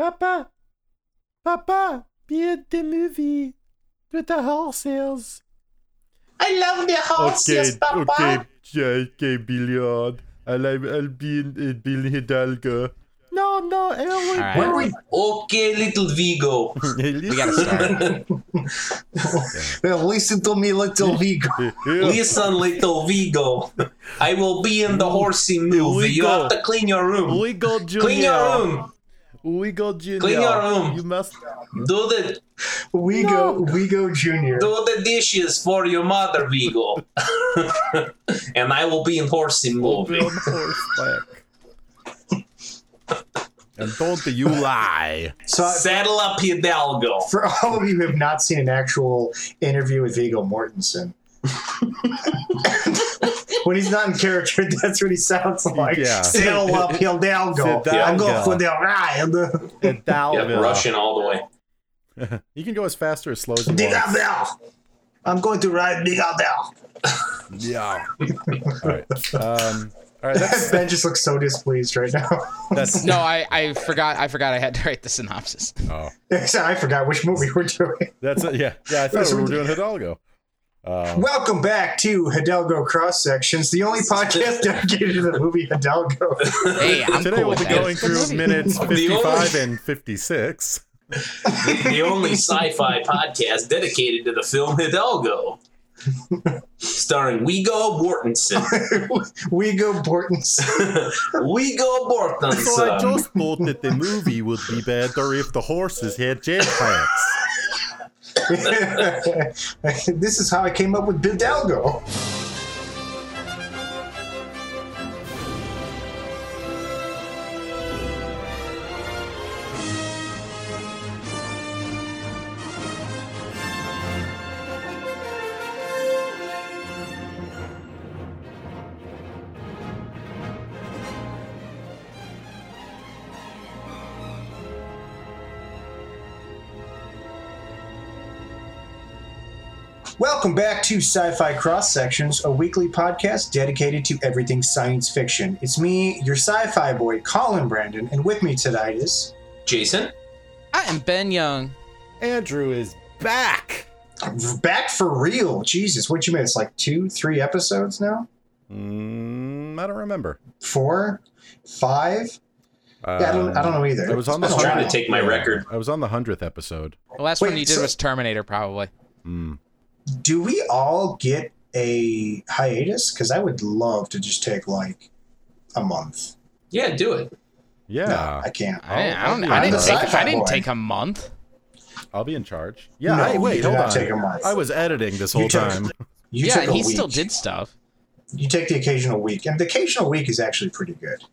Papa, Papa, be in the movie with the horses. I love the horses, Papa. okay, yeah, okay, Billiard. I'll, I'll be in, in uh, Bill Hidalgo. No, no, Ellen. All right. Where we? Okay, little Vigo. We gotta start. Well, listen to me, little Vigo. Listen, little Vigo. I will be in the horsey movie. You have to clean your room. Wiggle Junior. Clean your room. Wiggle Junior. Clean your room. You must. Do the We go, we go, Junior. do the dishes for your mother, Vigo. and I will be in horsey Be movie. on horseback. and don't you lie. So, I- Saddle up Hidalgo. for all of you who have not seen an actual interview with Viggo Mortensen, when he's not in character, that's what he sounds like. Yeah. Saddle up, Hidalgo. Hidalgo. I go for the ride. Hidalgo. Yeah, Russian all the way. You can go as fast or as slow as you want. Bell. I'm going to ride Big Bell. Yeah. all right. Um, all right. That's Ben just looks so displeased right now. that's. No, I, I forgot. I forgot I had to write the synopsis. Oh, I forgot which movie we're doing. that's it. Yeah. Yeah. I thought we were doing Hidalgo. Um, Welcome back to Hidalgo Cross Sections, the only podcast dedicated to the movie Hidalgo. Hey, I'm today cool we'll be that. going through minutes The only- 55 and 56. the only sci-fi podcast dedicated to the film Hidalgo. Starring Wigo Mortensen. we go Bortons. Wigo Mortensen. So I just thought that the movie would be better if the horses had jetpacks. this is how I came up with Hidalgo. Welcome back to Sci Fi Cross Sections, a weekly podcast dedicated to everything science fiction. It's me, your sci fi boy, Colin Brandon, and with me tonight is. Jason? I am Ben Young. Andrew is back. Back for real. Jesus, what you miss? Like two, three episodes now? Mm, I don't remember. Four? Five? Yeah, I don't, I don't know either. I was on the It's trying to take my record. I was on the 100th episode. The last Wait, one you did so- was Terminator, probably. Mm. Do we all get a hiatus? Because I would love to just take like a month. Yeah, do it. Yeah. No, I can't. I, didn't- I don't. be I didn't take. sci-fi I didn't take a month. I'll be in charge. Yeah. No, I, wait, hold on. take a month. I was editing this You whole took- time. You yeah, took a he still did stuff. You take the occasional week, and the occasional week is actually pretty good.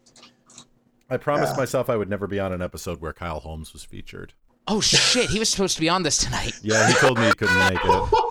I promised Yeah. myself I would never be on an episode where Kyle Holmes was featured. Oh shit! He was supposed to be on this tonight. Yeah, he told me he couldn't make it.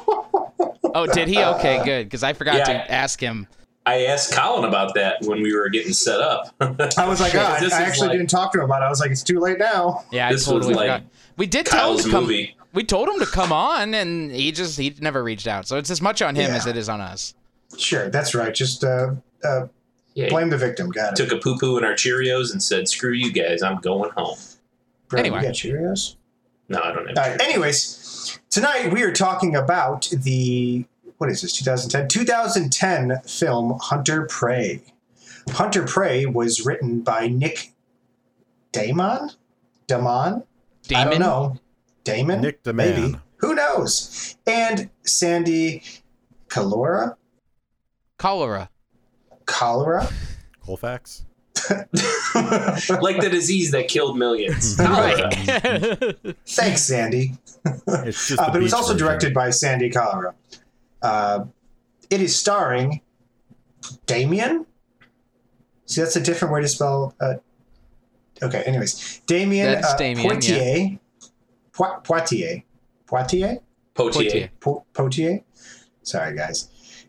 Oh, did he? Okay, good. Because I forgot Yeah. to ask him. I asked Colin about that when we were getting set up. I was like, Shit, ah, this I actually like didn't talk to him about it. I was like, it's too late now. Yeah, I This was totally like forgot. We did tell him to come. movie. We told him to come on, and he just he never reached out. So it's as much on him Yeah. as it is on us. Sure, that's right. Just uh, uh, Yeah, blame the victim. Got it. took a poo poo in our Cheerios and said, "Screw you guys, I'm going home." Bro, Anyway. you got Cheerios. No, I don't have. All right. Anyways, tonight we are talking about the what is this? 2010 2010 film Hunter Prey. Hunter Prey was written by Nick Damon. Damon. I don't Damon. know. Damon. Nick DeMann. Maybe. Who knows? And Sandy Collora. Cholera. Cholera. Colfax? like the disease that killed millions. Right. Thanks, Sandy. It's just Uh, but it was also version. directed by Sandy Collora. Uh, it is starring Damion. See, that's a different way to spell. Uh, okay, anyways, Damion That's uh, Damion, Poitier. Poi- Poitier. Poitier? Potier. Po- Poitier? Sorry, guys.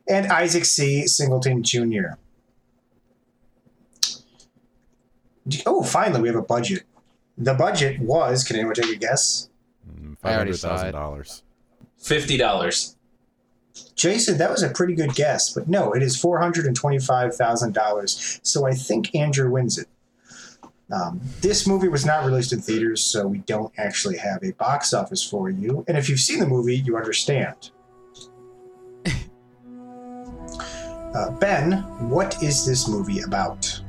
And Isaac C. Singleton Jr. Oh, finally, we have a budget. The budget was, can anyone take a guess? Mm, I already saw it. $500,000. Fifty dollars. Jason, that was a pretty good guess, but no, it is four hundred and twenty-five thousand dollars. So I think Andrew wins it. Um, this movie was not released in theaters, so we don't actually have a box office for you. And if you've seen the movie, you understand. uh, ben, what is this movie about?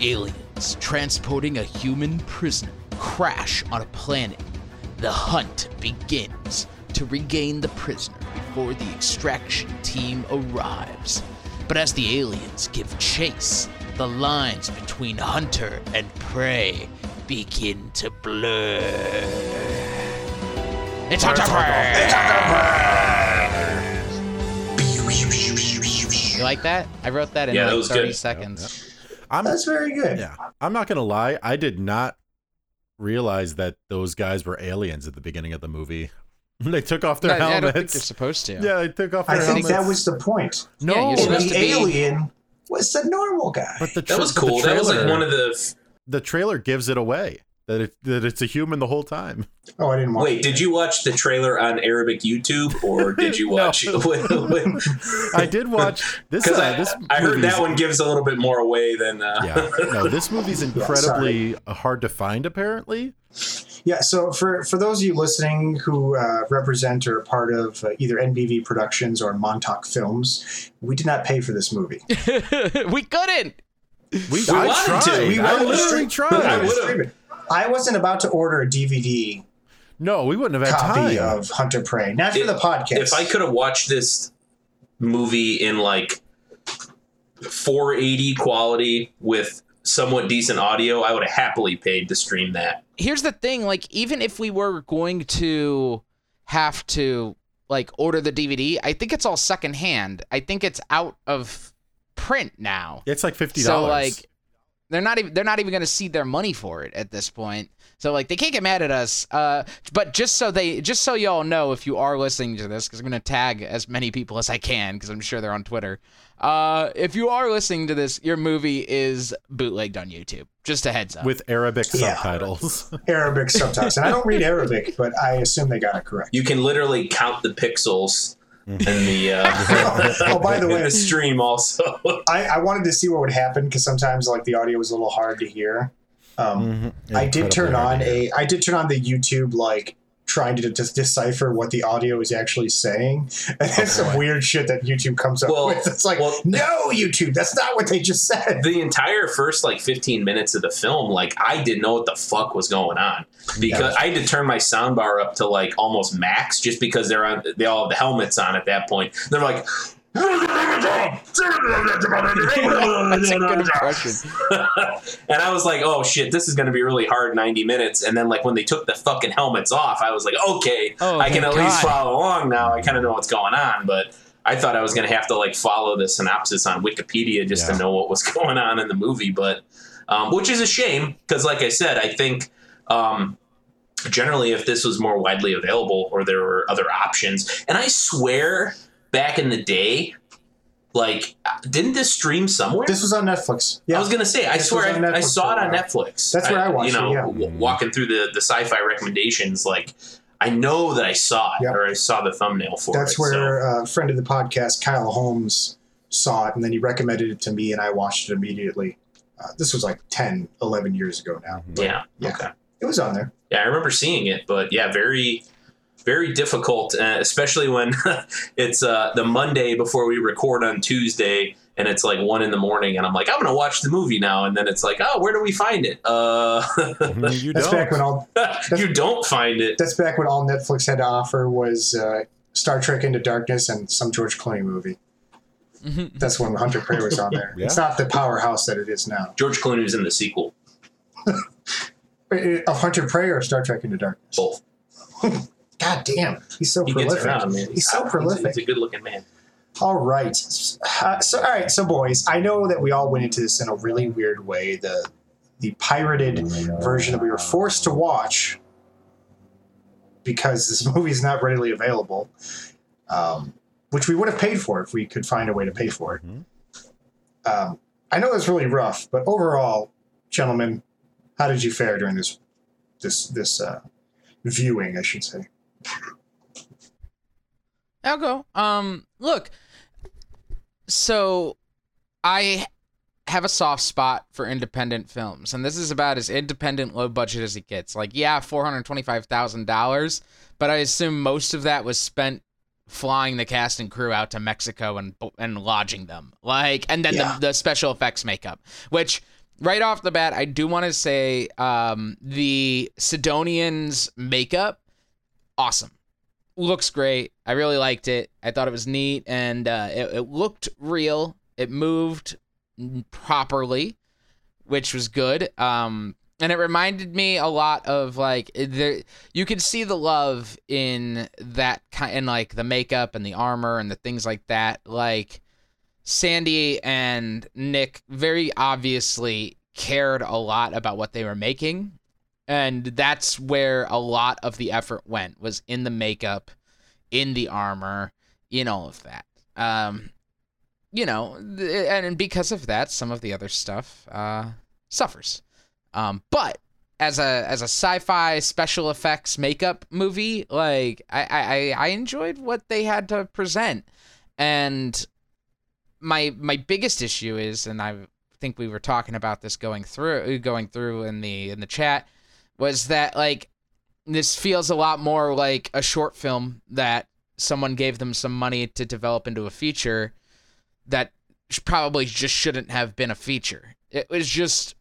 Aliens transporting a human prisoner crash on a planet, the hunt begins to regain the prisoner before the extraction team arrives. But as the aliens give chase, the lines between hunter and prey begin to blur. It's Hunter Prey! You like that? I wrote that in Yeah, that like was 30 good. seconds. I'm That's very good. yeah. I'm not gonna lie. I did not realize that those guys were aliens at the beginning of the movie. They took off their No, I don't think helmets. they're supposed to. yeah, they took off I their think helmets. that was the point. no, Yeah, you're the to be- alien was the normal guy. but the That was but the cool. That was like one of the. the trailer gives it away that it that it's a human the whole time. oh, I didn't watch Wait, it. did you watch the trailer on Arabic YouTube, or did you No. watch? Because I did watch this. Uh, I, this I heard that one gives a little bit more away than. Uh, Yeah, no, this movie's incredibly hard to find. Apparently, Yeah, so for, for those of you listening who uh, represent or are part of uh, either NBV Productions or Montauk Films, we did not pay for this movie. we couldn't. we, We I wanted tried. to. We I literally tried. I would've- I wasn't about to order a DVD no, we wouldn't have had copy time. of Hunter Prey, not for If- the podcast. If I could have watched this movie in like 480 quality with somewhat decent audio, I would have happily paid to stream that. Here's the thing, like even if we were going to have to like order the DVD, I think it's all secondhand. I think it's out of print now. it's like fifty So dollars. like they're not even they're not even going to see their money for it at this point. So like they can't get mad at us. Uh, but just so they just so y'all know, if you are listening to this, because I'm going to tag as many people as I can, because I'm sure they're on Twitter. Uh, if you are listening to this, your movie is bootlegged on YouTube. Just a heads up. with Arabic Yeah. subtitles. Arabic subtitles, and I don't read Arabic, but I assume they got it correct. You can literally count the pixels in the, uh, Oh, by the way, the stream also. I, I wanted to see what would happen because sometimes like the audio was a little hard to hear. Um, I did turn on a I did turn on the YouTube like trying to just decipher what the audio is actually saying, and there's oh, some weird shit that YouTube comes up Well- with. It's like, well- no, YouTube, that's not what they just said. the entire first like 15 minutes of the film, like I didn't know what the fuck was going on because I had to turn my soundbar up to like almost max just because they're on. They all have the helmets on at that point. They're like. That's a good impression. and I was like, "Oh shit, this is going to be really hard 90 minutes." And then, like when they took the fucking helmets off, I was like, "Okay, Oh, I can thank at least follow along now. I kind of know what's going on." But I thought I was going to have to like follow the synopsis on Wikipedia just Yeah. to know what was going on in the movie. But um, which is a shame because, like I said, I think. Um, generally if this was more widely available or there were other options and i swear back in the day like didn't this stream somewhere This was on Netflix. Yeah, I was gonna say, I This swear, I, I saw it on. Netflix. That's where I watched You know, it, yeah. w- walking through the the sci-fi recommendations, like I know that I saw it Yep. or I saw the thumbnail for that's it. so- where uh, a friend of the podcast, Kyle Holmes, saw it, and then he recommended it to me, and I watched it immediately. Uh, this was like 10, 11 years ago now. yeah, Yeah. okay, It was on there. yeah, I remember seeing it, but yeah, very, very difficult, uh, especially when it's uh, the Monday before we record on Tuesday. And it's like one in the morning, and I'm like, I'm gonna watch the movie now. And then it's like, oh, where do we find it? Uh, you That's don't. back when all you don't find it. that's back when all Netflix had to offer was uh, Star Trek Into Darkness and some George Clooney movie. That's when Hunter Prey was on there. Yeah. It's not the powerhouse that it is now. George Clooney was in the sequel. Of Hunter Prey or Star Trek Into Darkness? Both. God damn, he's so He gets prolific. around, man. He's so He's- prolific. He's a good-looking man. All right. Uh, so, all right. So, boys, I know that we all went into this in a really weird way. The the pirated version that we were forced to watch because this movie is not readily available, um, which we would have paid for if we could find a way to pay for it. Mhm. Um, I know it's really rough, but overall, gentlemen, how did you fare during this this this uh, viewing, I should say. I'll go. Um, look. So, I have a soft spot for independent films, and this is about as independent, low budget as it gets. Like, yeah, four hundred twenty-five thousand dollars, but I assume most of that was spent flying the cast and crew out to Mexico and and lodging them. Like, and then Yeah. the, the special effects makeup, which. Right off the bat, I do want to say um, the Sidonians' makeup, awesome looks great. I really liked it. I thought it was neat and uh, it, it looked real. It moved properly, which was good. Um, and it reminded me a lot of like there. You could see the love in that kind, in like the makeup and the armor and the things like that. Like Sandy and Nick very obviously cared a lot about what they were making and that's where a lot of the effort went was in the makeup in the armor in all of that. Um you know and because of that some of the other stuff uh suffers. Um but as a as a sci-fi special effects makeup movie like i i i enjoyed what they had to present. And my my biggest issue is and i think we were talking about this going through going through in the in the chat was that like this feels a lot more like a short film that someone gave them some money to develop into a feature that probably just shouldn't have been a feature. It was just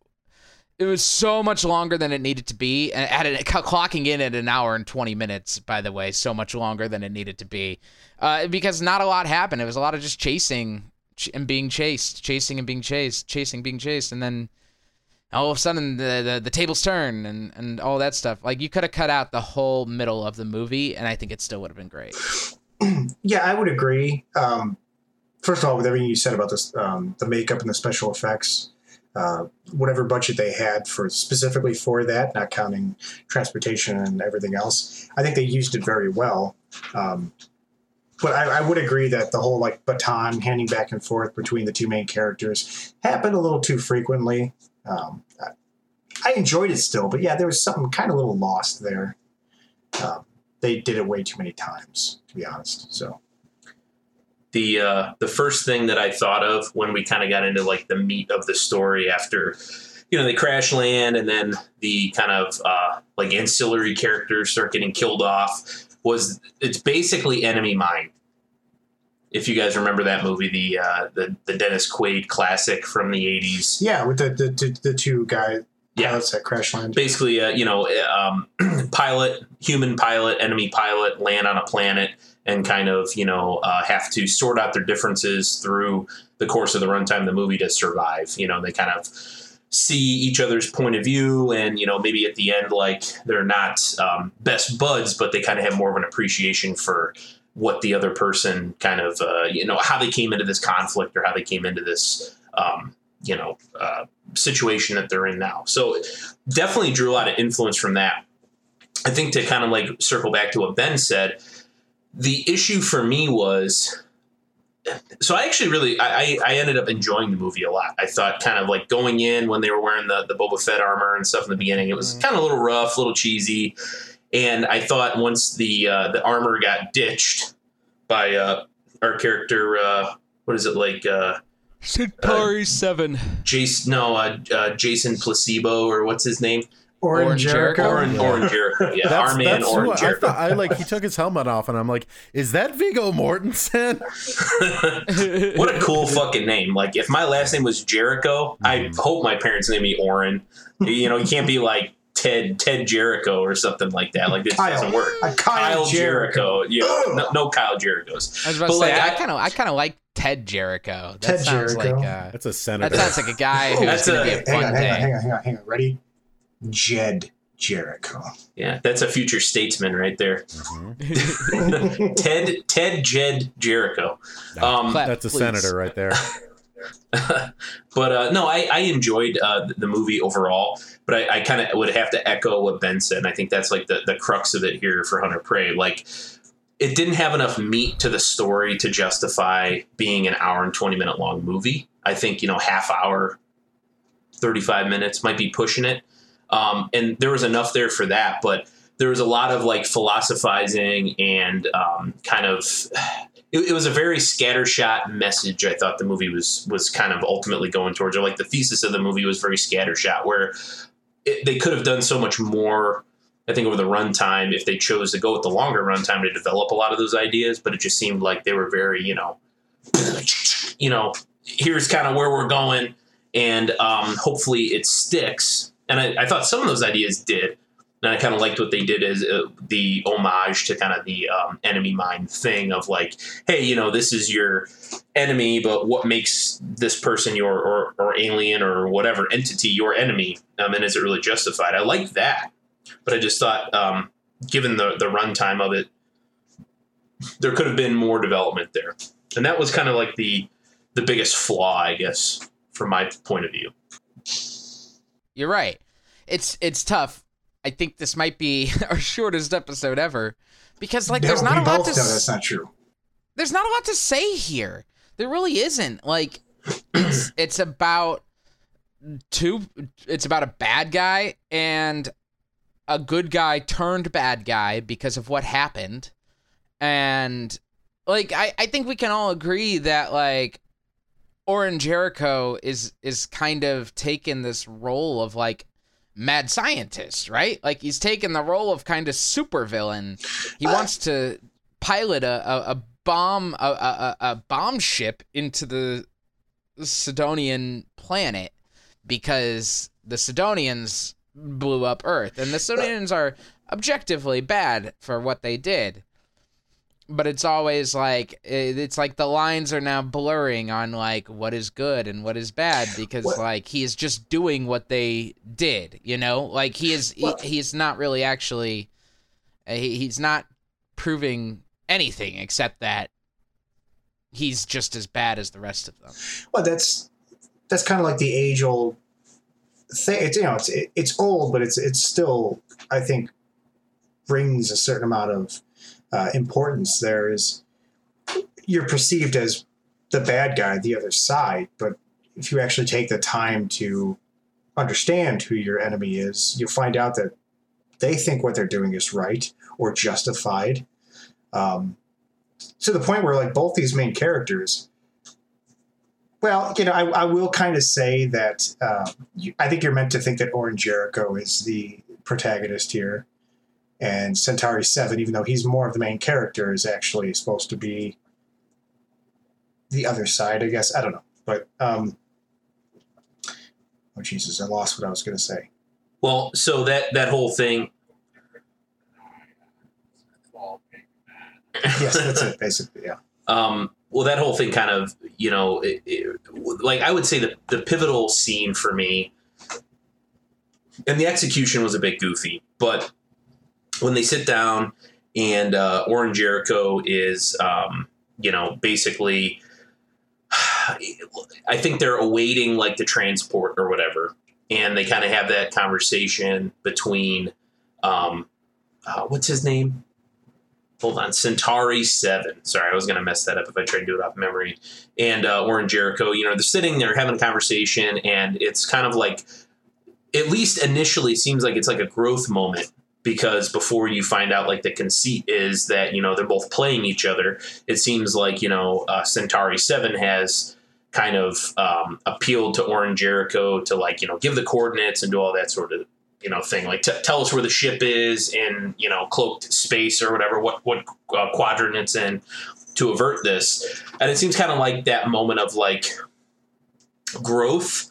it was so much longer than it needed to be and at it clocking in at an hour and 20 minutes by the way so much longer than it needed to be uh, because not a lot happened it was a lot of just chasing and being chased chasing and being chased chasing being chased and then all of a sudden the, the, the tables turn and, and all that stuff. Like you could have cut out the whole middle of the movie and I think it still would have been great. Yeah, I would agree. Um, first of all, with everything you said about this, um, the makeup and the special effects, uh, whatever budget they had for specifically for that, not counting transportation and everything else, I think they used it very well. Um, but I, I would agree that the whole like baton handing back and forth between the two main characters happened a little too frequently. Um, I, enjoyed it still, but yeah, there was something kind of a little lost there. Um, they did it way too many times, to be honest. So. the uh, the first thing that I thought of when we kind of got into like the meat of the story after you know they crash land and then the kind of uh, like ancillary characters start getting killed off was it's basically enemy mine. If you guys remember that movie, the uh, the the Dennis Quaid classic from the eighties, Yeah, with the the, the, two guys Yeah. pilots at Crash Land. basically uh, you know um, pilot human pilot enemy pilot land on a planet and kind of you know uh, have to sort out their differences through the course of the runtime of the movie to survive you know they kind of see each other's point of view and you know maybe at the end like they're not um, best buds but they kind of have more of an appreciation for what the other person kind of uh, you know how they came into this conflict or how they came into this um, you know uh, situation that they're in now so definitely drew a lot of influence from that. I think to kind of like circle back to what Ben said, the issue for me was so I actually really I, I I ended up enjoying the movie a lot. I thought kind of like going in when they were wearing the the Boba Fett armor and stuff in the beginning, it was kind of a little rough, a little cheesy. And I thought once the uh, the armor got ditched by uh, our character, uh, what is it like? Uh, Centauri 7. Jason, no, uh, uh, Jason Placebo or what's his name? Orin Orin Jericho. Jericho. Orin, Yeah. Orin Jericho. Yeah, That's, our man that's Orin who I, Jericho. thought, I like. He took his helmet off, and I'm like, "Is that Viggo Mortensen?" what a cool fucking name! Like, if my last name was Jericho, I hope my parents named me Orin. You know, you can't be like Ted Ted Jericho or something like that. Like, this Kyle. doesn't work. Kyle, Kyle Jericho. Jericho. Yeah, no, no Kyle Jerichos. I was about But, to say, like, I I- kind of I kind of like Ted Jericho. That Ted sounds Jericho. like uh, That's a senator. that sounds like a guy who's That's going to a- be a fun on, hang on, day. hang on, hang on, hang on. Ready? Jed Jericho. Yeah, that's a future statesman right there. Mhm. Ted Ted Jed Jericho. Um, Clap, That's a please. senator right there. but uh, no, I, I enjoyed uh, the movie overall. But I, I kind of would have to echo what Ben said. And I think that's like the, the crux of it here for Hunter Prey. Like, it didn't have enough meat to the story to justify being an hour and 20 minute long movie. I think, you know, half hour, 35 minutes might be pushing it. um, and there was enough there for that. But there was a lot of like philosophizing and um, kind of. It, it was a very scattershot message. I thought the movie was was kind of ultimately going towards, or like the thesis of the movie was very scattershot, where it, they could have done so much more I think over the runtime, if they chose to go with the longer runtime to develop a lot of those ideas, but it just seemed like they were very, you know, you know, here's kind of where we're going, and um, hopefully it sticks. And I, I, thought some of those ideas did, and I kind of liked what they did as uh, the homage to kind of the um, Enemy Mine thing of like, hey, you know, this is your enemy, but what makes this person your or, or alien or whatever entity your enemy, um, and is it really justified? I like that but I just thought, um, given the the runtime of it, there could have been more development there, and that was kind of like the the biggest flaw, I guess, from my point of view. You're right. It's it's tough. I think this might be our shortest episode ever because like no, there's not a lot to. That's not true. There's not a lot to say here. There really isn't. Like it's it's about two. It's about a bad guy and a good guy turned bad guy because of what happened. And like I, I think we can all agree that like Orin Jericho is is kind of taken this role of like mad scientist, right? Like he's taken the role of kind of supervillain. He uh, wants to pilot a, a, a bomb a, a, a bomb ship into the Sidonian planet because the Sidonians blew up Earth. And the Sidonians are objectively bad for what they did. But it's always like it's like the lines are now blurring on like what is good and what is bad because like he is just doing what they did, you know? Like he is he, he's not really actually uh, he, he's not proving anything except that he's just as bad as the rest of them. Well, that's that's kind of like the age old thing. It's you know it's it, it's old, but it's it's still I think brings a certain amount of uh, importance. There is you're perceived as the bad guy, the other side, but if you actually take the time to understand who your enemy is, you'll find out that they think what they're doing is right or justified. Um, to the point where like both these main characters well, you know, I, I will kind of say that uh, you, I think you're meant to think that Orin Jericho is the protagonist here, and Centauri Seven, even though he's more of the main character, is actually supposed to be the other side. I guess I don't know, but um, oh Jesus, I lost what I was going to say. Well, so that that whole thing. yes, that's it. Basically, yeah. Um, well, that whole thing kind of, you know, it, it, like I would say the, the pivotal scene for me, and the execution was a bit goofy, but when they sit down and uh, Orin Jericho is, um, you know, basically, I think they're awaiting like the transport or whatever, and they kind of have that conversation between, um, uh, what's his name? hold on, Centauri Seven. Sorry, I was gonna mess that up if I tried to do it off memory. And uh, Orin Jericho, you know, they're sitting there having a conversation, and it's kind of like, at least initially, seems like it's like a growth moment because before you find out like the conceit is that you know they're both playing each other. It seems like you know uh, Centauri Seven has kind of um, appealed to Orin Jericho to like you know give the coordinates and do all that sort of you know thing like t- tell us where the ship is in you know cloaked space or whatever what what uh, quadrant it's in to avert this and it seems kind of like that moment of like growth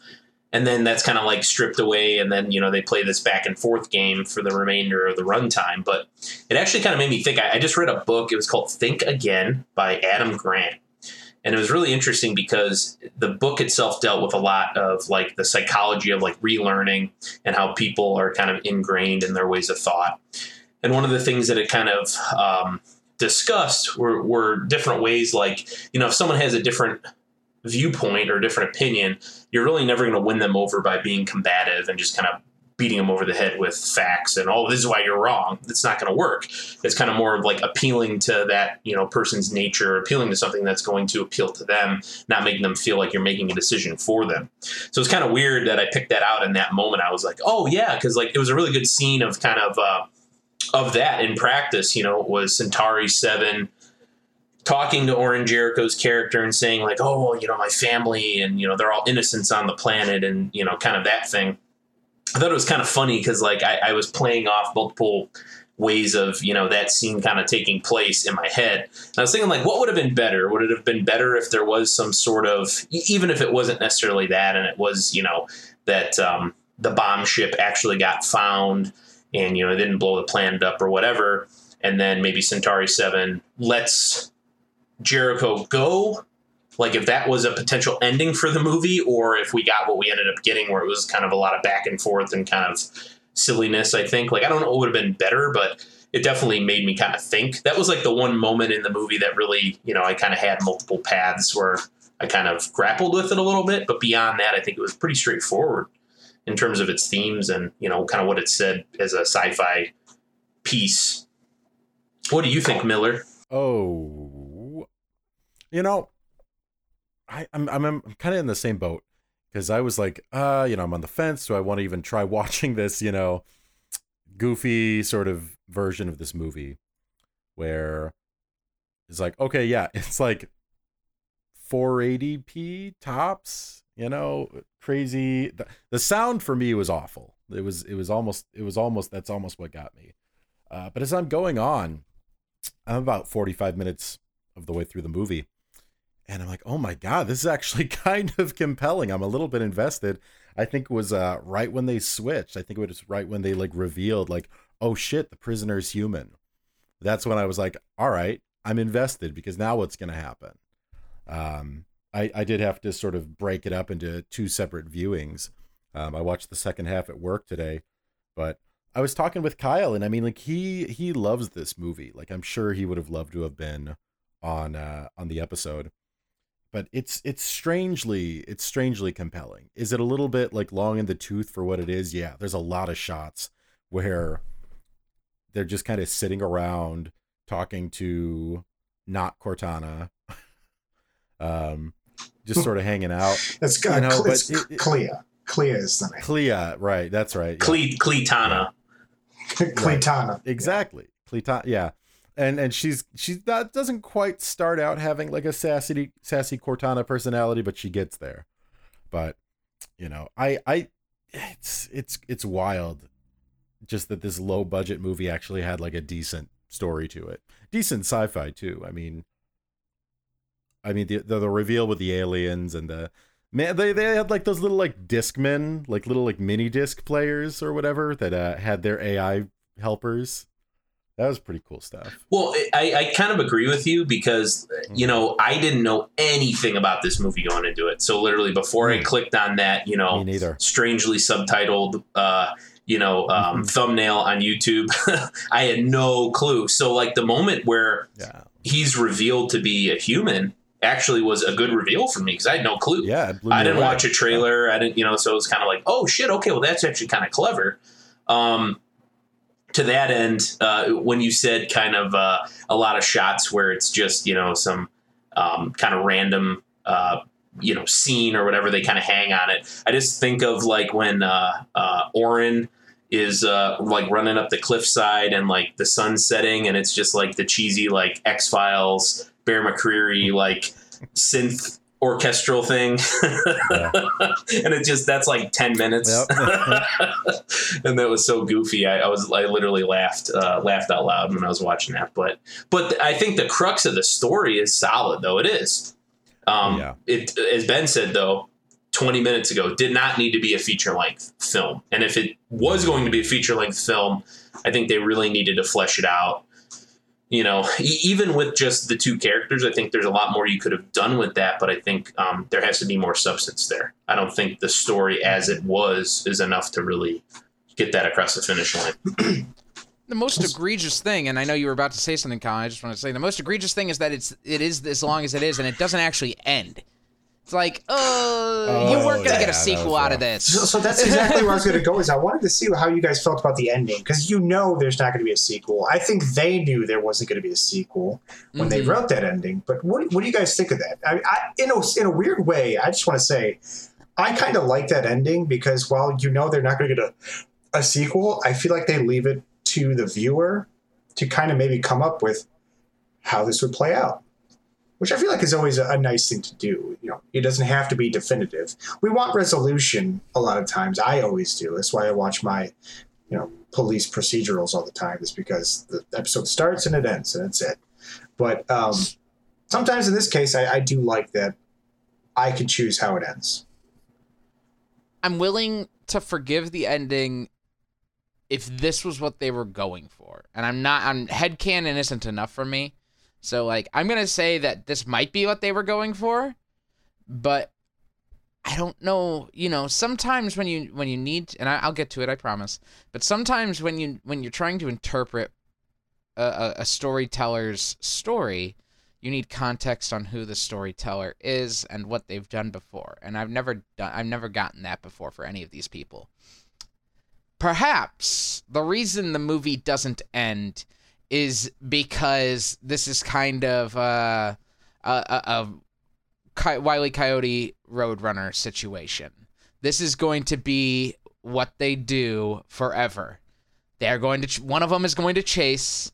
and then that's kind of like stripped away and then you know they play this back and forth game for the remainder of the runtime. But it actually kind of made me think I, I just read a book it was called think again by adam grant. And it was really interesting because the book itself dealt with a lot of like the psychology of like relearning and how people are kind of ingrained in their ways of thought. And one of the things that it kind of um, discussed were, were different ways like you know if someone has a different viewpoint or different opinion you're really never going to win them over by being combative and just kind of beating them over the head with facts and oh this is why you're wrong. It's not going to work. It's kind of more of like appealing to that you know person's nature appealing to something that's going to appeal to them not making them feel like you're making a decision for them. So it's kind of weird that i picked that out in that moment. I was like oh yeah because like it was a really good scene of kind of uh, of that in practice you know it was centauri 7 talking to Orin Jericho's character and saying like, "Oh, you know, my family and you know they're all innocents on the planet," and you know, kind of that thing. I thought it was kind of funny because like I, I, was playing off multiple ways of you know that scene kind of taking place in my head. And I was thinking like, what would have been better? Would it have been better if there was some sort of even if it wasn't necessarily that, and it was you know that um, the bomb ship actually got found and you know it didn't blow the planet up or whatever, and then maybe Centauri Seven lets Jericho go? Like if that was a potential ending for the movie or if we got what we ended up getting where it was kind of a lot of back and forth and kind of silliness i think. Like i don't know what would have been better but it definitely made me kind of think. That was like the one moment in the movie that really you know i kind of had multiple paths where i kind of grappled with it a little bit. But beyond that i think it was pretty straightforward in terms of its themes and you know kind of what it said as a sci-fi piece. What do you think miller? Oh you know I, I'm I'm, I'm kind of in the same boat because I was like, uh, you know, I'm on the fence. Do I want to even try watching this, you know, goofy sort of version of this movie where it's like, okay, yeah, it's like 480p tops, you know, crazy. The, the sound for me was awful. It was it was almost it was almost that's almost what got me. Uh, but as I'm going on, I'm about 45 minutes of the way through the movie and I'm like, oh my god, this is actually kind of compelling. I'm a little bit invested. I think it was uh, right when they switched. I think it was right when they like revealed, like, oh shit, the prisoner's human. That's when I was like, all right, I'm invested because now what's gonna happen? Um, I I did have to sort of break it up into two separate viewings. Um, I watched the second half at work today, but I was talking with Kyle, and I mean, like he he loves this movie. Like I'm sure he would have loved to have been on uh, on the episode but it's it's strangely it's strangely compelling. Is it a little bit like long in the tooth for what it is? Yeah, there's a lot of shots where they're just kind of sitting around talking to not Cortana. um just sort of hanging out. It's, uh, you know, it's it, Clea. Clea is the name. Clea, right? That's right. Yeah. Cle Cletana. Cletana. Right. Exactly. Cletana. Yeah and and she's she's not doesn't quite start out having like a sassy sassy Cortana personality, but she gets there. But you know, I I it's it's it's wild just that this low budget movie actually had like a decent story to it. Decent sci-fi too. I mean I mean the the, the reveal with the aliens and the man they they had like those little like discmen, like little like mini disc players or whatever that uh, had their AI helpers that was pretty cool stuff. Well, I, I kind of agree with you because you know I didn't know anything about this movie going into it. So literally before I hmm. clicked on that, you know, strangely subtitled, uh, you know, um, mm-hmm. thumbnail on YouTube, I had no clue. So like the moment where yeah. he's revealed to be a human actually was a good reveal for me because I had no clue. Yeah, I didn't watch a trailer. I didn't, you know, so it was kind of like, oh shit, okay, well that's actually kind of clever. Um, to that end, uh, when you said kind of uh, a lot of shots where it's just you know some um, kind of random uh, you know scene or whatever they kind of hang on it, I just think of like when uh, uh, Orin is uh, like running up the cliffside and like the sun setting, and it's just like the cheesy like X Files Bear McCreary like synth orchestral thing. Yeah. and it just that's like 10 minutes. Yep. and that was so goofy. I, I, was i literally laughed uh, laughed out loud when i was watching that. But but i think the crux of the story is solid though. It is. Um yeah. it as ben said though 20 minutes ago did not need to be a feature length film. And if it was going to be a feature length film i think they really needed to flesh it out you know, even with just the two characters, I think there's a lot more you could have done with that. But I think um, there has to be more substance there. I don't think the story as it was is enough to really get that across the finish line. the most egregious thing, and I know you were about to say something, Colin. I just want to say the most egregious thing is that it's it is as long as it is, and it doesn't actually end. It's like, uh, Oh, you weren't gonna yeah, get a sequel out of this. So, so that's exactly where I was going to go. Is I wanted to see how you guys felt about the ending because you know there's not going to be a sequel. I think they knew there wasn't going to be a sequel when they Mhm. wrote that ending. But what, what do you guys think of that? I, I, in a in a weird way, I just want to say I kind of like that ending because while you know they're not going to get a a sequel, I feel like they leave it to the viewer to kind of maybe come up with how this would play out. Which I feel like is always a, a nice thing to do. You know, it doesn't have to be definitive we want resolution a lot of times. I always do. That's why I watch my, you know, police procedurals all the time. Is because the episode starts and it ends and that's it. But um, sometimes in this case, I, I do like that. I can choose how it ends. I'm willing to forgive the ending if this was what they were going for. And I'm not I'm headcanon isn't enough for me. So like I'm gonna say that this might be what they were going for, but I don't know, you know, sometimes when you when you need and I, I'll get to it, I promise. But sometimes when you when you're trying to interpret a, a, a storyteller's story, you need context on who the storyteller is and what they've done before. And I've never done I've never gotten that before for any of these people. Perhaps the reason the movie doesn't end is because this is kind of uh, a a, a Wiley Coyote Roadrunner situation. This is going to be what they do forever. They're going to ch- one of them is going to chase,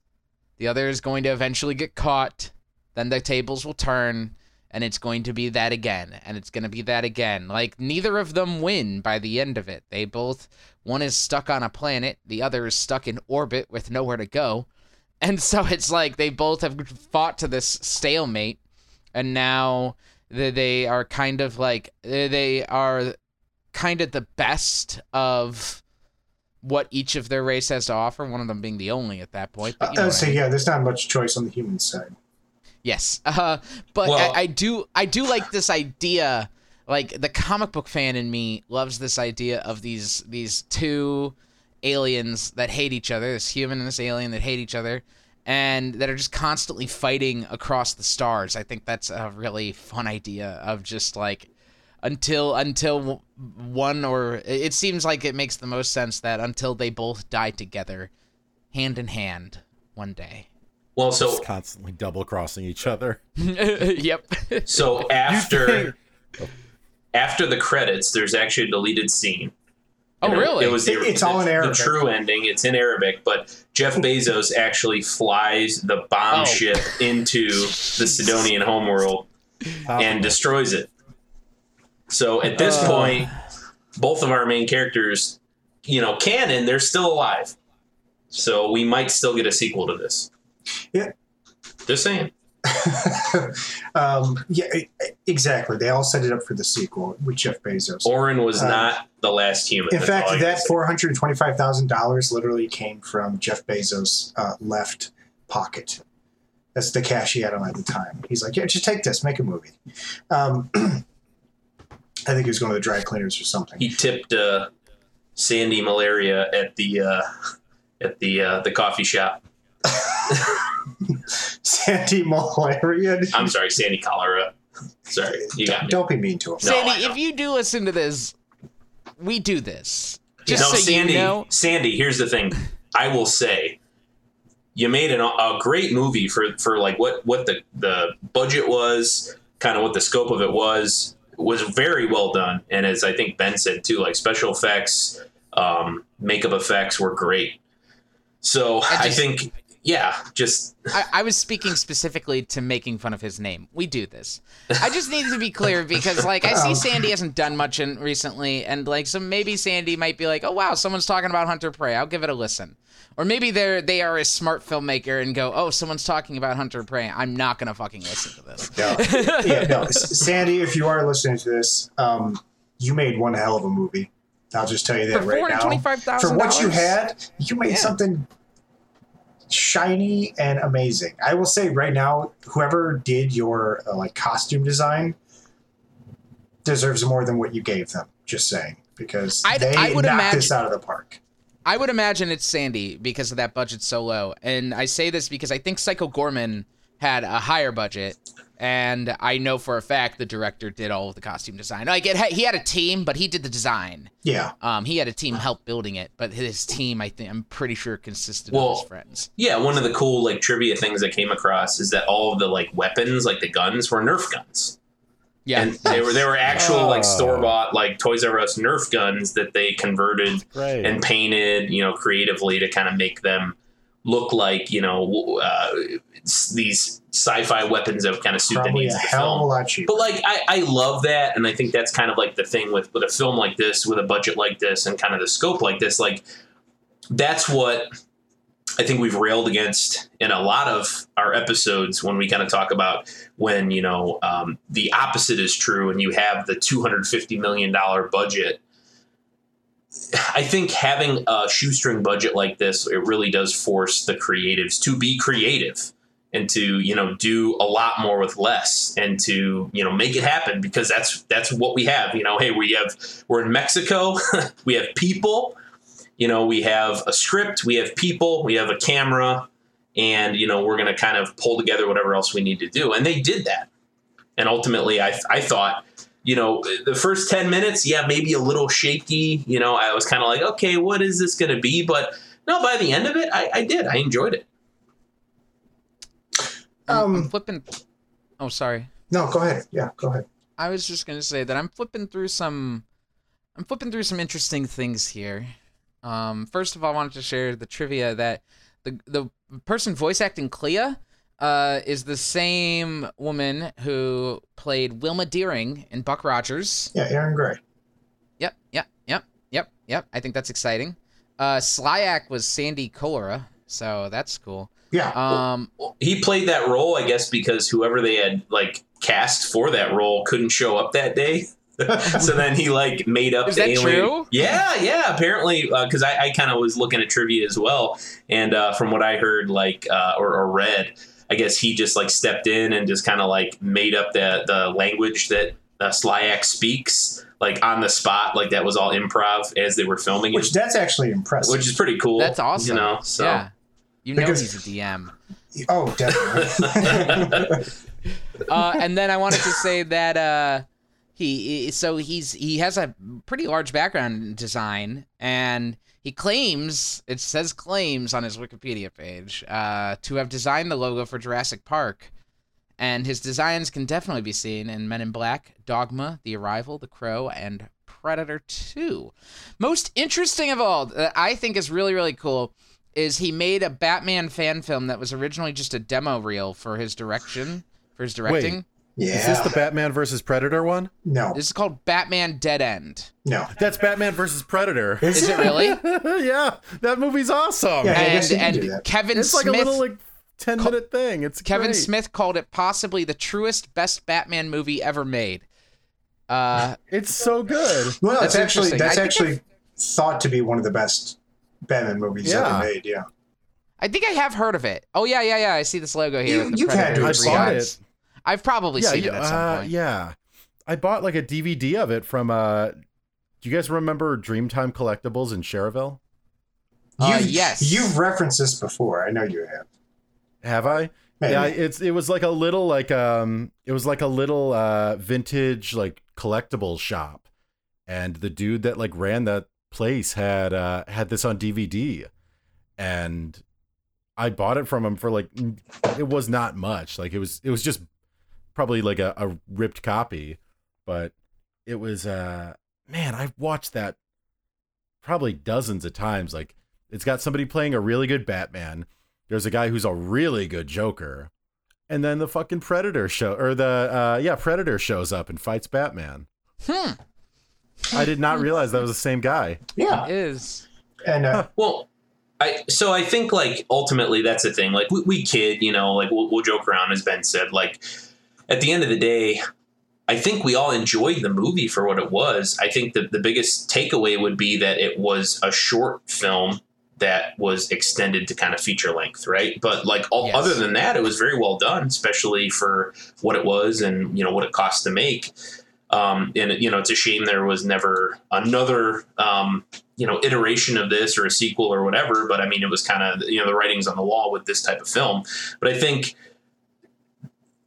the other is going to eventually get caught. Then the tables will turn, and it's going to be that again, and it's going to be that again. Like neither of them win by the end of it. They both one is stuck on a planet, the other is stuck in orbit with nowhere to go. And so it's like they both have fought to this stalemate, and now they they are kind of like they are kind of the best of what each of their race has to offer. One of them being the only at that point. But you know I would what I mean. yeah, there's not much choice on the human side. Yes, uh, but Well- I, I do I do like this idea. Like the comic book fan in me loves this idea of these these two aliens that hate each other, this human and this alien that hate each other, and that are just constantly fighting across the stars. I think that's a really fun idea of just like until until one or it seems like it makes the most sense that until they both die together, hand in hand, one day. Well, so Just constantly double crossing each other. yep. so after after the credits, there's actually a deleted scene. Oh, And it- really? It was the, It- it's all in Arabic. The true ending. It's in Arabic, but Jeff Bezos actually flies the bomb Oh. ship into the Sidonian homeworld and destroys it. So at this Uh. point, both of our main characters, you know, canon, they're still alive. So we might still get a sequel to this. Yeah. Just saying. um, yeah, exactly. They all set it up for the sequel with Jeff Bezos. Orin was Um, not the last human. In That's fact, that four hundred twenty-five thousand dollars literally came from Jeff Bezos' uh, left pocket. That's the cash he had on at the time. He's like, "Yeah, just take this, make a movie." Um, I think he was going to the dry cleaners or something. he tipped uh, Sandy malaria at the uh, at the uh, the coffee shop. Sandy malaria. I'm sorry, Sandy cholera. Sorry, you got me. Don't be mean to him. Sandy, know. if you do listen to this, we do this. Just no, so Sandy. you know. Sandy, here's the thing. I will say, you made an, a great movie for for like what what the the budget was, kind of what the scope of it was. Was very well done, and as I think Ben said too, like special effects, um, makeup effects were great. So I I, think, yeah, just I, I was speaking specifically to making fun of his name. We do this. I just need to be clear because, like, I see Um. Sandy hasn't done much in recently, and like, so maybe Sandy might be like, "Oh wow, someone's talking about Hunter Prey. I'll give it a listen." Or maybe they're they are a smart filmmaker and go, "Oh, someone's talking about Hunter Prey. I'm not gonna fucking listen to this." No. yeah, no. Sandy, if you are listening to this, um, you made one hell of a movie. I'll just tell you that right now. For what you had, you made Yeah. something shiny and amazing. I will say right now, whoever did your uh, like costume design deserves more than what you gave them. Just saying, because I'd- they I would knocked imagine- this out of the park. I would imagine it's Sandy because of that budget so low. And I say this because I think Psycho Goreman had a higher budget and I know for a fact the director did all of the costume design. Like it, he had a team, but he did the design. Yeah. Um, he had a team help building it, but his team, I think, I'm pretty sure consisted Well, of his friends. Yeah, one of the cool like trivia things I came across is that all of the like weapons, like the guns, were Nerf guns. Yeah, and they were they were actual like Oh. store bought like Toys R Us Nerf guns that they converted and painted, you know, creatively to kind of make them look like you know uh, these sci-fi weapons that would kind of suit the needs a of the hell of a lot cheaper. But like I, I love that, and I think that's kind of like the thing with with a film like this, with a budget like this, and kind of the scope like this. Like that's what I think we've railed against in a lot of our episodes when we kind of talk about when you know um, the opposite is true, and you have the two hundred fifty million dollar budget. I think having a shoestring budget like this, it really does force the creatives to be creative and to you know do a lot more with less and to you know make it happen because that's that's what we have you know. Hey we have we're in mexico we have people you know we have a script we have people we have a camera and you know we're going to kind of pull together whatever else we need to do. And they did that. And ultimately i i thought you know the first 10 minutes yeah maybe a little shaky you know i was kind of like okay what is this going to be but no by the end of it i, I did i enjoyed it I'm, I'm Um, flipping. Oh, sorry. no, go ahead. Yeah, go ahead. I was just gonna say that I'm flipping through some, I'm flipping through some interesting things here. Um, first of all, I wanted to share the trivia that the the person voice acting Clea, uh, is the same woman who played Wilma Deering in Buck Rogers. Yeah, Erin Gray. Yep, yep, yep, yep, yep. I think that's exciting. Uh, Slyak was Sandy Collora, so that's cool. Yeah. Um, he played that role, I guess, because whoever they had like cast for that role couldn't show up that day. so then he like made up Is the that alien. true? Yeah, yeah. Apparently, because I, I kind of was looking at trivia as well, and uh, from what I heard, like uh, or, or read, I guess he just like stepped in and just kind of like made up the the language that uh, Slyak speaks, like on the spot, like that was all improv as they were filming it, Which that's actually impressive. which is pretty cool. that's awesome. You know, so. yeah, you know Because- he's a DM. oh, definitely. uh, and then I wanted to say that uh, he so he's he has a pretty large background in design, and he claims it says claims on his Wikipedia page uh, to have designed the logo for Jurassic Park. And his designs can definitely be seen in Men in Black, Dogma, The Arrival, The Crow, and Predator 2. Most interesting of all, that I think is really, really cool, is he made a Batman fan film that was originally just a demo reel for his direction, for his directing. Yeah. Is this the Batman versus Predator one? no, This is called Batman Dead End. no. That's Batman versus Predator. Is it really? yeah, that movie's awesome. Yeah, and guess you and. Kevin it's like Smith a little like ten minute thing. It's Kevin great. Smith called it possibly the truest best Batman movie ever made. Uh, It's so good. Well, That's that's actually that's I think actually thought to be one of the best Batman movies Yeah. ever made. Yeah. I think I have heard of it. Oh yeah, yeah, yeah. I see this logo here. You- with the you've had to I have three seen bought eyes. it. I've probably Yeah, seen you- it at some uh, point. yeah. I bought like a DVD of it from. uh Do you guys remember Dreamtime Collectibles in Schererville? Uh, You've- yes. You've referenced this before. I know you have. Have I? Maybe. Yeah, it's it was like a little like um it was like a little uh vintage like collectibles shop. And the dude that like ran that place had uh had this on DVD. And I bought it from him for like it was not much. Like it was it was just probably like a, a ripped copy, but it was uh man, I've watched that probably dozens of times. Like it's got somebody playing a really good Batman. There's a guy who's a really good Joker. And then the fucking Predator show or the uh yeah, Predator shows up and fights Batman. Hmm. I did not realize that was the same guy. Yeah. Is And uh, Well, I so I think like ultimately that's the thing. Like we, we kid, you know, like we'll, we'll joke around, as Ben said. Like at the end of the day, I think we all enjoyed the movie for what it was. I think that the biggest takeaway would be that it was a short film that was extended to kind of feature length, right? But like all, Yes. other than that, it was very well done, especially for what it was and you know what it cost to make. Um, and you know, it's a shame there was never another um, you know iteration of this or a sequel or whatever. But I mean, it was kind of you know the writings on the wall with this type of film. But I think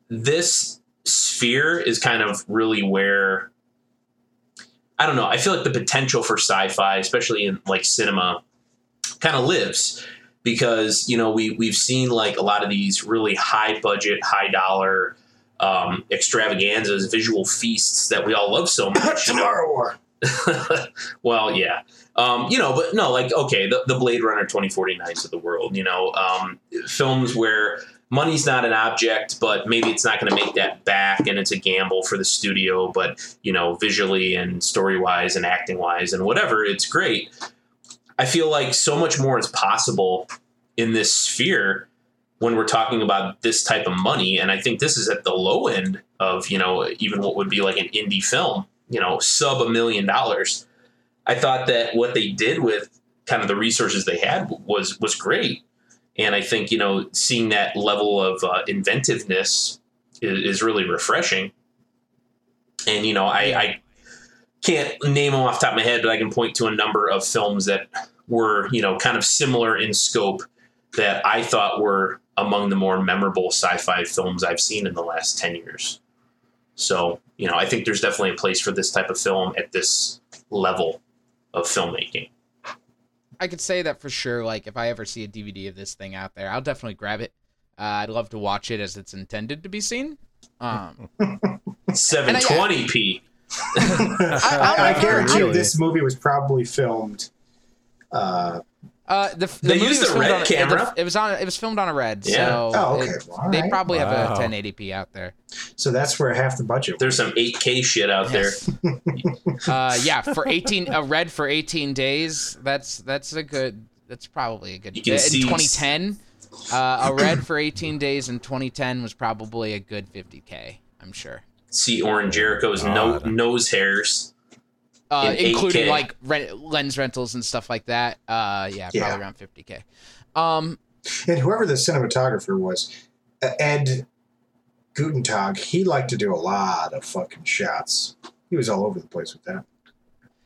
this sphere is kind of really where I don't know. I feel like the potential for sci-fi, especially in like cinema, kind of lives because you know we we've seen like a lot of these really high budget, high dollar um, extravaganzas, visual feasts that we all love so much. Tomorrow War. well, yeah. Um, you know, but no, like, okay, the, the Blade Runner 2049s of the world, you know, um, films where money's not an object, but maybe it's not going to make that back and it's a gamble for the studio, but, you know, visually and story wise and acting wise and whatever, it's great. I feel like so much more is possible in this sphere when we're talking about this type of money. And I think this is at the low end of, you know, even what would be like an indie film you know, sub a million dollars. I thought that what they did with kind of the resources they had was was great, and I think you know seeing that level of uh, inventiveness is, is, really refreshing. And you know, I, I can't name them off the top of my head, but I can point to a number of films that were you know kind of similar in scope that I thought were among the more memorable sci-fi films I've seen in the last ten years. So, you know, I think there's definitely a place for this type of film at this level of filmmaking. I could say that for sure. Like, if I ever see a DVD of this thing out there, I'll definitely grab it. Uh, I'd love to watch it as it's intended to be seen. Um, 720p. I, I, I, guarantee you, this movie was probably filmed uh, uh, the, the they used the red on, camera. It, it, was on. It was filmed on a red. Yeah. So oh, okay. It, well, they right. probably wow. have a 1080p out there. So that's where half the budget. There's some 8K shit out yes. there. uh, yeah, for 18 a red for 18 days. That's that's a good. That's probably a good. You can in see 2010, uh, a red for 18 days in 2010 was probably a good 50k. I'm sure. See Orange Jericho's no, nose hairs uh, in including 8K. like rent, lens rentals and stuff like that. Uh, yeah, yeah. probably around 50k. Um, and whoever the cinematographer was, uh, Ed Gutentag, he liked to do a lot of fucking shots. He was all over the place with that.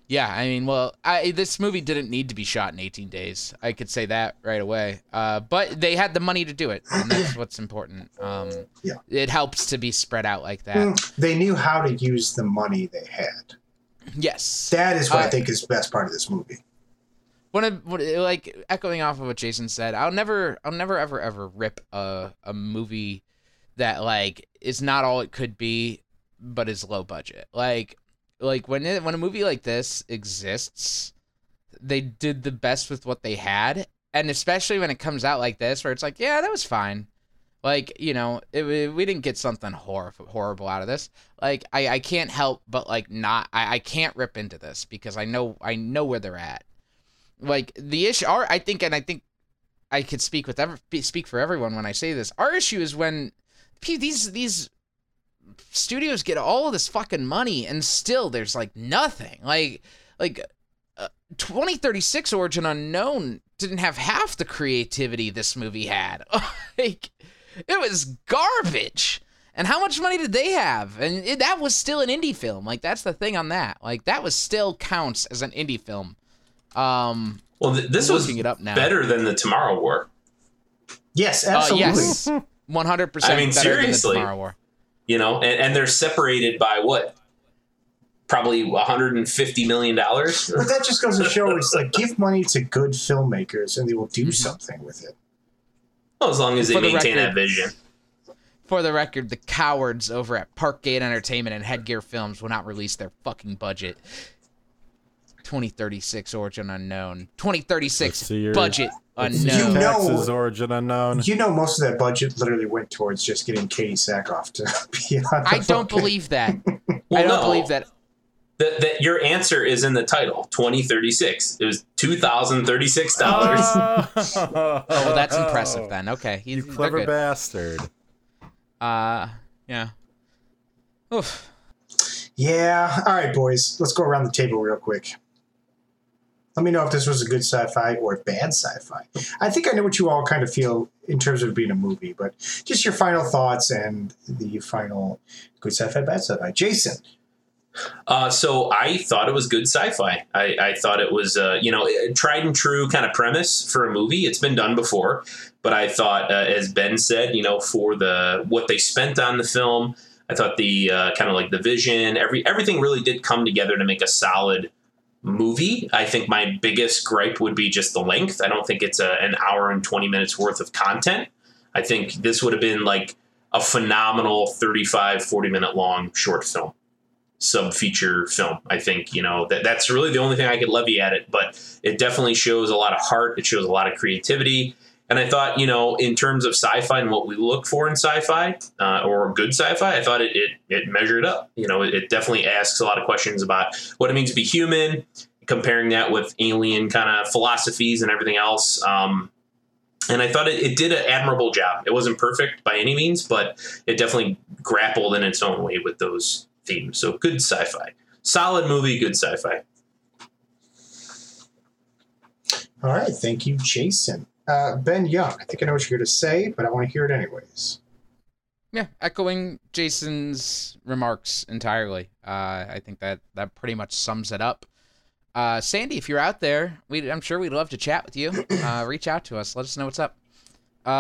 Yeah, I mean, well, I, this movie didn't need to be shot in 18 days. I could say that right away. Uh, but they had the money to do it, and that's what's important. Um, yeah, it helps to be spread out like that. Mm, they knew how to use the money they had. Yes, that is what uh, I think is the best part of this movie. One of like echoing off of what Jason said, I'll never, I'll never, ever, ever rip a a movie that like is not all it could be, but is low budget. Like, like when it, when a movie like this exists, they did the best with what they had, and especially when it comes out like this, where it's like, yeah, that was fine. Like, you know, it, we didn't get something hor- horrible out of this. Like, I, I can't help but like not I, I can't rip into this because I know I know where they're at. Like the issue, our I think, and I think I could speak with ever speak for everyone when I say this. Our issue is when these these studios get all this fucking money and still there's like nothing. Like like uh, 2036 Origin Unknown didn't have half the creativity this movie had. like it was garbage. And how much money did they have? And it, that was still an indie film. Like that's the thing on that. Like that was still counts as an indie film. Um, well, th- this was it up now. better than the Tomorrow War. Yes, absolutely. Uh, yes, one hundred percent. I mean, seriously. Tomorrow War. You know, and, and they're separated by what? Probably 150 million dollars. But that just goes to show it's like give money to good filmmakers and they will do mm-hmm. something with it. Well, as long as they the maintain record, that vision. For the record, the cowards over at Parkgate Entertainment and Headgear Films will not release their fucking budget. 2036 origin unknown. 2036 budget unknown. You know, origin unknown. You know, most of that budget literally went towards just getting Katee Sackhoff to be on. I don't believe that. well, I don't no. believe that that, that your answer is in the title 2036 it was $2036 oh. oh well that's impressive then okay you clever bastard uh yeah Oof. yeah all right boys let's go around the table real quick let me know if this was a good sci-fi or a bad sci-fi. I think I know what you all kind of feel in terms of being a movie, but just your final thoughts and the final good sci-fi, bad sci-fi. Jason, uh, so I thought it was good sci-fi. I, I thought it was, uh, you know, tried and true kind of premise for a movie. It's been done before, but I thought, uh, as Ben said, you know, for the what they spent on the film, I thought the uh, kind of like the vision, every everything really did come together to make a solid movie. I think my biggest gripe would be just the length. I don't think it's a, an hour and 20 minutes worth of content. I think this would have been like a phenomenal 35, 40 minute long short film, sub feature film. I think, you know, that, that's really the only thing I could levy at it, but it definitely shows a lot of heart. It shows a lot of creativity. And I thought, you know, in terms of sci-fi and what we look for in sci-fi uh, or good sci-fi, I thought it, it, it measured up. You know, it, it definitely asks a lot of questions about what it means to be human, comparing that with alien kind of philosophies and everything else. Um, and I thought it, it did an admirable job. It wasn't perfect by any means, but it definitely grappled in its own way with those themes. So good sci-fi, solid movie, good sci-fi. All right, thank you, Jason. Uh, ben Young, I think I know what you're going to say, but I want to hear it anyways. Yeah, echoing Jason's remarks entirely. Uh, I think that that pretty much sums it up. Uh, Sandy, if you're out there, we I'm sure we'd love to chat with you. Uh, reach out to us. Let us know what's up. Uh,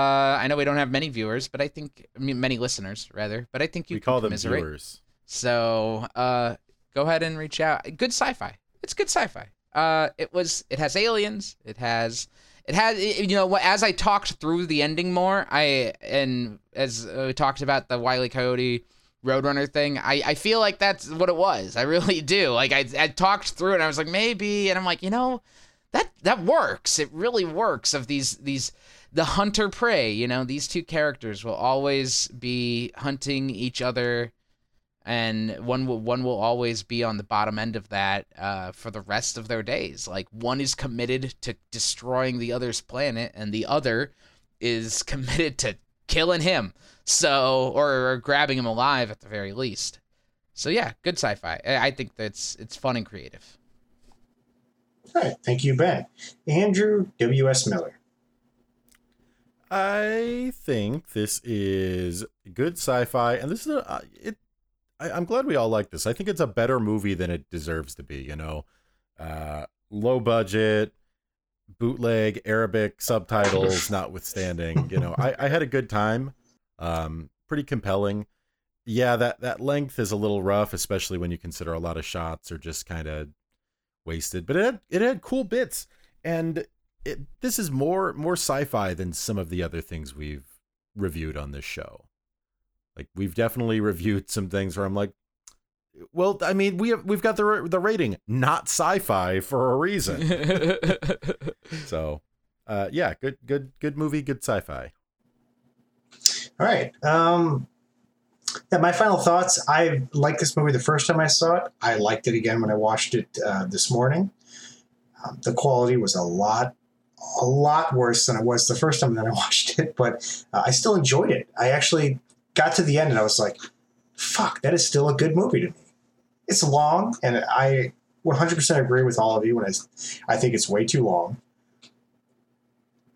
I know we don't have many viewers, but I think I mean, many listeners rather. But I think you we call them commiserate. viewers. So uh, go ahead and reach out. Good sci-fi. It's good sci-fi. Uh, it was. It has aliens. It has. It has. it- you know? As I talked through the ending more, I and as uh, we talked about the Wiley. Coyote Roadrunner thing, I, I feel like that's what it was. I really do. Like I I talked through it, and I was like maybe, and I'm like you know, that that works. It really works. Of these these the hunter prey. You know, these two characters will always be hunting each other and one will one will always be on the bottom end of that uh, for the rest of their days. Like one is committed to destroying the other's planet, and the other is committed to killing him. So, or, or grabbing him alive at the very least. So yeah, good sci-fi. I I think that's it's fun and creative. All right, thank you, Ben. Andrew W.S. Miller. I think this is good sci-fi, and this is a uh, it. I, I'm glad we all like this. I think it's a better movie than it deserves to be. You know, uh, low budget, bootleg Arabic subtitles notwithstanding. You know, I, I had a good time. Um, pretty compelling. Yeah, that that length is a little rough, especially when you consider a lot of shots are just kind of wasted. But it had, it had cool bits, and it, this is more more sci-fi than some of the other things we've reviewed on this show. Like we've definitely reviewed some things where I'm like, well, I mean, we have we've got the the rating not sci-fi for a reason. so, uh, yeah, good good good movie, good sci-fi. All right. Um, yeah, my final thoughts. I liked this movie the first time I saw it. I liked it again when I watched it uh, this morning. Um, the quality was a lot, a lot worse than it was the first time that I watched it, but uh, I still enjoyed it. I actually got to the end and I was like, "Fuck, that is still a good movie to me." It's long, and I 100% agree with all of you when I, I think it's way too long.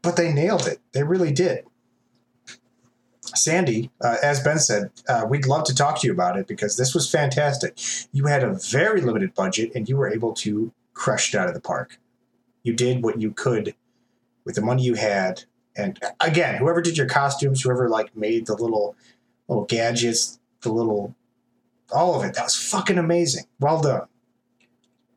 But they nailed it. They really did. Sandy, uh, as Ben said, uh, we'd love to talk to you about it because this was fantastic. You had a very limited budget and you were able to crush it out of the park. You did what you could with the money you had. And again, whoever did your costumes, whoever like made the little little gadgets, the little all of it, that was fucking amazing. Well done.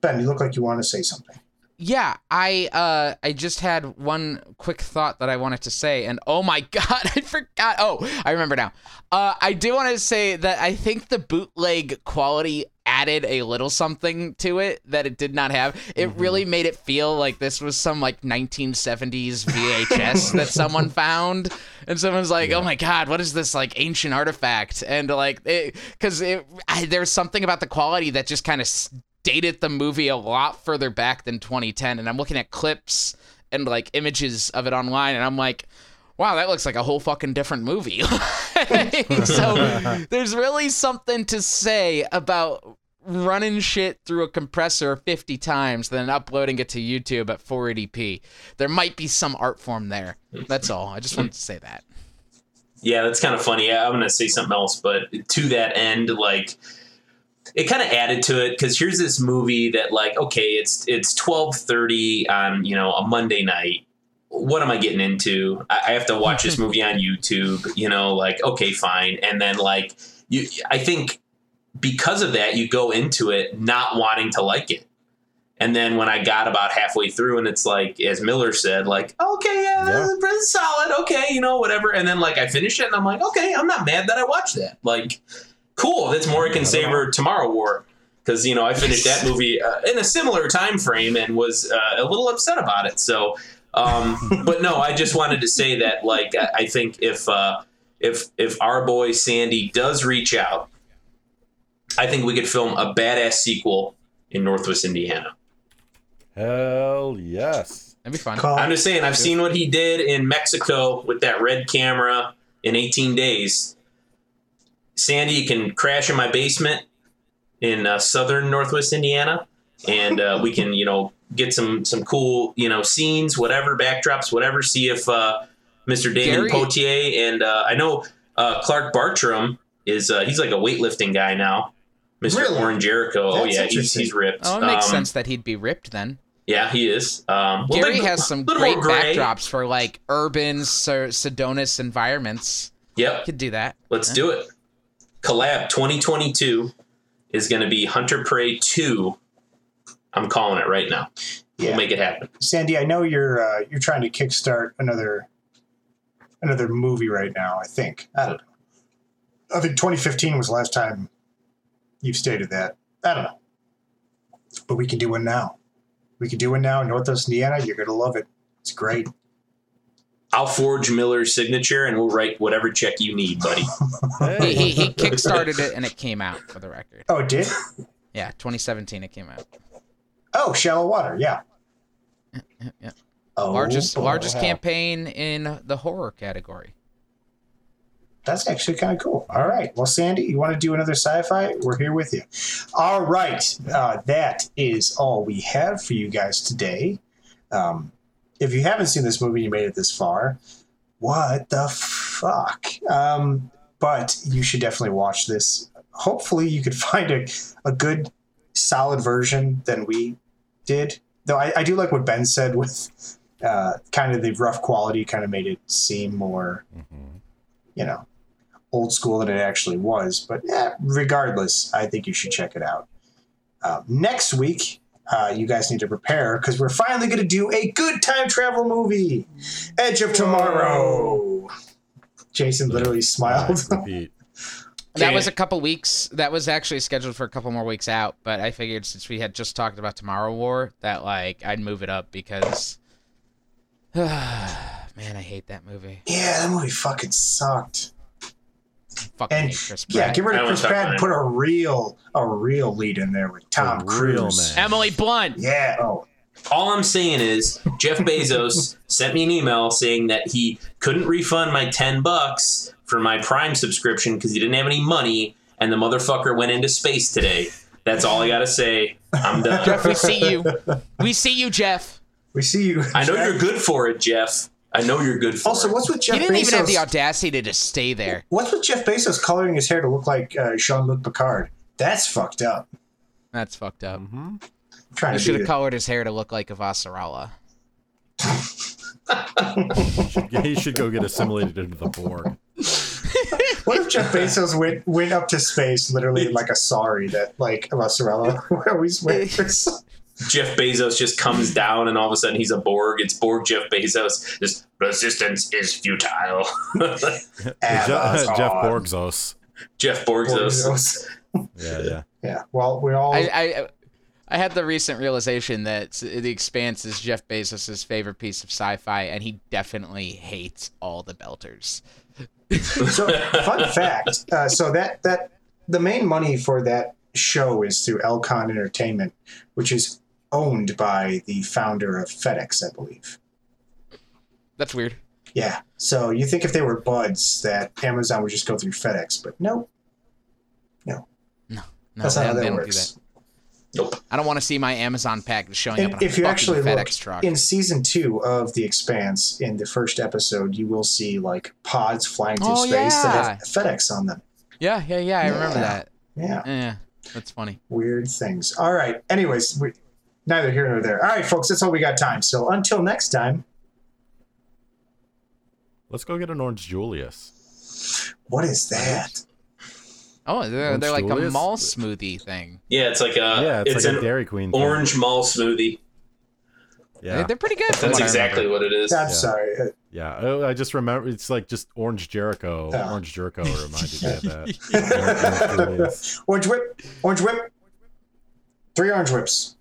Ben, you look like you want to say something. Yeah, I uh I just had one quick thought that I wanted to say and oh my god, I forgot. Oh, I remember now. Uh I do want to say that I think the bootleg quality added a little something to it that it did not have. It really made it feel like this was some like 1970s VHS that someone found and someone's like, "Oh my god, what is this like ancient artifact?" And like I, there's something about the quality that just kind of dated the movie a lot further back than 2010 and i'm looking at clips and like images of it online and i'm like wow that looks like a whole fucking different movie. So there's really something to say about running shit through a compressor 50 times then uploading it to youtube at 480p there might be some art form there that's all i just wanted to say that Yeah, that's kind of funny. I'm going to say something else, but to that end, like it kind of added to it because here's this movie that like okay, it's it's 12:30 on you know a Monday night. What am I getting into? I, I have to watch this movie on YouTube. You know, like okay, fine, and then like you I think because of that, you go into it not wanting to like it. And then when I got about halfway through, and it's like, as Miller said, like, okay, yeah, Yeah. This, is, solid, okay, you know, whatever. And then like I finish it, and I'm like, okay, I'm not mad that I watched that. Like, cool. That's more I can savor Tomorrow War because you know I finished that movie uh, in a similar time frame and was uh, a little upset about it. So, um, but no, I just wanted to say that like I, I think if uh, if if our boy Sandy does reach out, I think we could film a badass sequel in Northwest Indiana. Hell yes. That'd be fun. Call- I'm just saying, I've seen what he did in Mexico with that red camera in 18 days. Sandy you can crash in my basement in uh, southern Northwest Indiana, and uh, we can, you know, get some some cool, you know, scenes, whatever backdrops, whatever. See if uh, Mr. Damion Gary- Poitier and uh, I know uh, Clark Bartram is uh, he's like a weightlifting guy now. Mr. Really? Orin Jericho. oh yeah, he's, he's ripped. Oh, it makes Um, sense that he'd be ripped then. Yeah, he is. Um, well, Gary like, has some great gray. backdrops for like urban Sir Sedonis environments. Yep. Could do that. Let's do it. Collab 2022 is going to be Hunter Prey 2. I'm calling it right now. Yeah. We'll make it happen. Sandy, I know you're uh, you're trying to kickstart another another movie right now. I think I don't know. I think 2015 was the last time you've stated that. I don't know, but we can do one now. We can do one now in Northwest Indiana. You're gonna love it. It's great. I'll forge Miller's signature and we'll write whatever check you need, buddy. He, Hey. he, he kickstarted it and it came out for the record. Oh, it did? Yeah, 2017 it came out. Oh, Shallow Water. Yeah. yeah. Oh, largest boy. largest campaign in the horror category. That's actually kind of cool. All right. Well, Sandy, you want to do another sci fi? We're here with you. All right. Uh, that is all we have for you guys today. Um, if you haven't seen this movie, you made it this far. What the fuck? Um, but you should definitely watch this. Hopefully, you could find a, a good, solid version than we did. Though I, I do like what Ben said with uh, kind of the rough quality, kind of made it seem more Mhm. you know, old school than it actually was. But yeah, regardless, I think you should check it out. Uh, next week, uh, you guys need to prepare because we're finally going to do a good time travel movie, Edge of Tomorrow. Jason literally smiled. That was a couple weeks. That was actually scheduled for a couple more weeks out, but I figured since we had just talked about Tomorrow War that like I'd move it up because man, I hate that movie. yeah, that movie fucking sucked. Fucking And hate Chris yeah, get rid of Chris Pratt and put a real, a real lead in there with Tom A Cruise. man. Emily Blunt. Yeah. Oh, All I'm saying is Jeff Bezos sent me an email saying that he couldn't refund my 10 bucks for my Prime subscription because he didn't have any money and the motherfucker went into space today. That's all I got to say. I'm done. Jeff, we see you. We see you, Jeff. we see you. I know Jeff. you're good for it, Jeff. I know you're good for Also, it. what's with Jeff Bezos? He didn't Bezos? even have the audacity to just stay there. What's with Jeff Bezos coloring his hair to look like uh, Jean-Luc Picard? That's fucked up. That's fucked up. Mhm. I'm trying He to should have colored his hair to look like Avasarala. He should go get assimilated into the Borg. What if Jeff Bezos went went up to space literally in like a sorry that like a Mozzarella always wears? Jeff Bezos just comes down and all of a sudden he's a Borg. It's Borg Jeff Bezos. This resistance is futile. Jeff, Amazon. Jeff Borgzos. Jeff Borgzos. Bezos. Yeah, yeah. Yeah. Well, we're all. I, I I had the recent realization that The Expanse is Jeff Bezos' favorite piece of sci-fi, and he definitely hates all the Belters. so, fun fact. Uh, so that that the main money for that show is through Alcon Entertainment, which is owned by the founder of FedEx, I believe. That's weird. Yeah. So you think if they were buds that Amazon would just go through FedEx, but no, No, No. that's not how that don't do works. Nope. I don't want to see my Amazon package showing up And a if you actually FedEx look truck. in season two of The Expanse, in the first episode, you will see like pods flying through Oh, space that have FedEx on them. yeah, yeah, yeah. I remember that. Yeah, Yeah, that's funny. weird things. All right. Anyways, we, neither here nor there. All right, folks, that's all we got time. So until next time, Let's go get an Orange Julius. what is that? Oh, they're, they're like a Julius? mall smoothie thing. Yeah, it's like a yeah, it's, Uh, it's, like a an Dairy Queen. thing. orange mall smoothie. Yeah, They're, they're pretty good. That's what exactly what it is. I'm Yeah. sorry. Yeah. Oh, I just remember it's like just Orange Jericho. Yeah. Orange Jericho reminded me of that. Orange Julius. Orange whip. Orange whip. Three orange whips.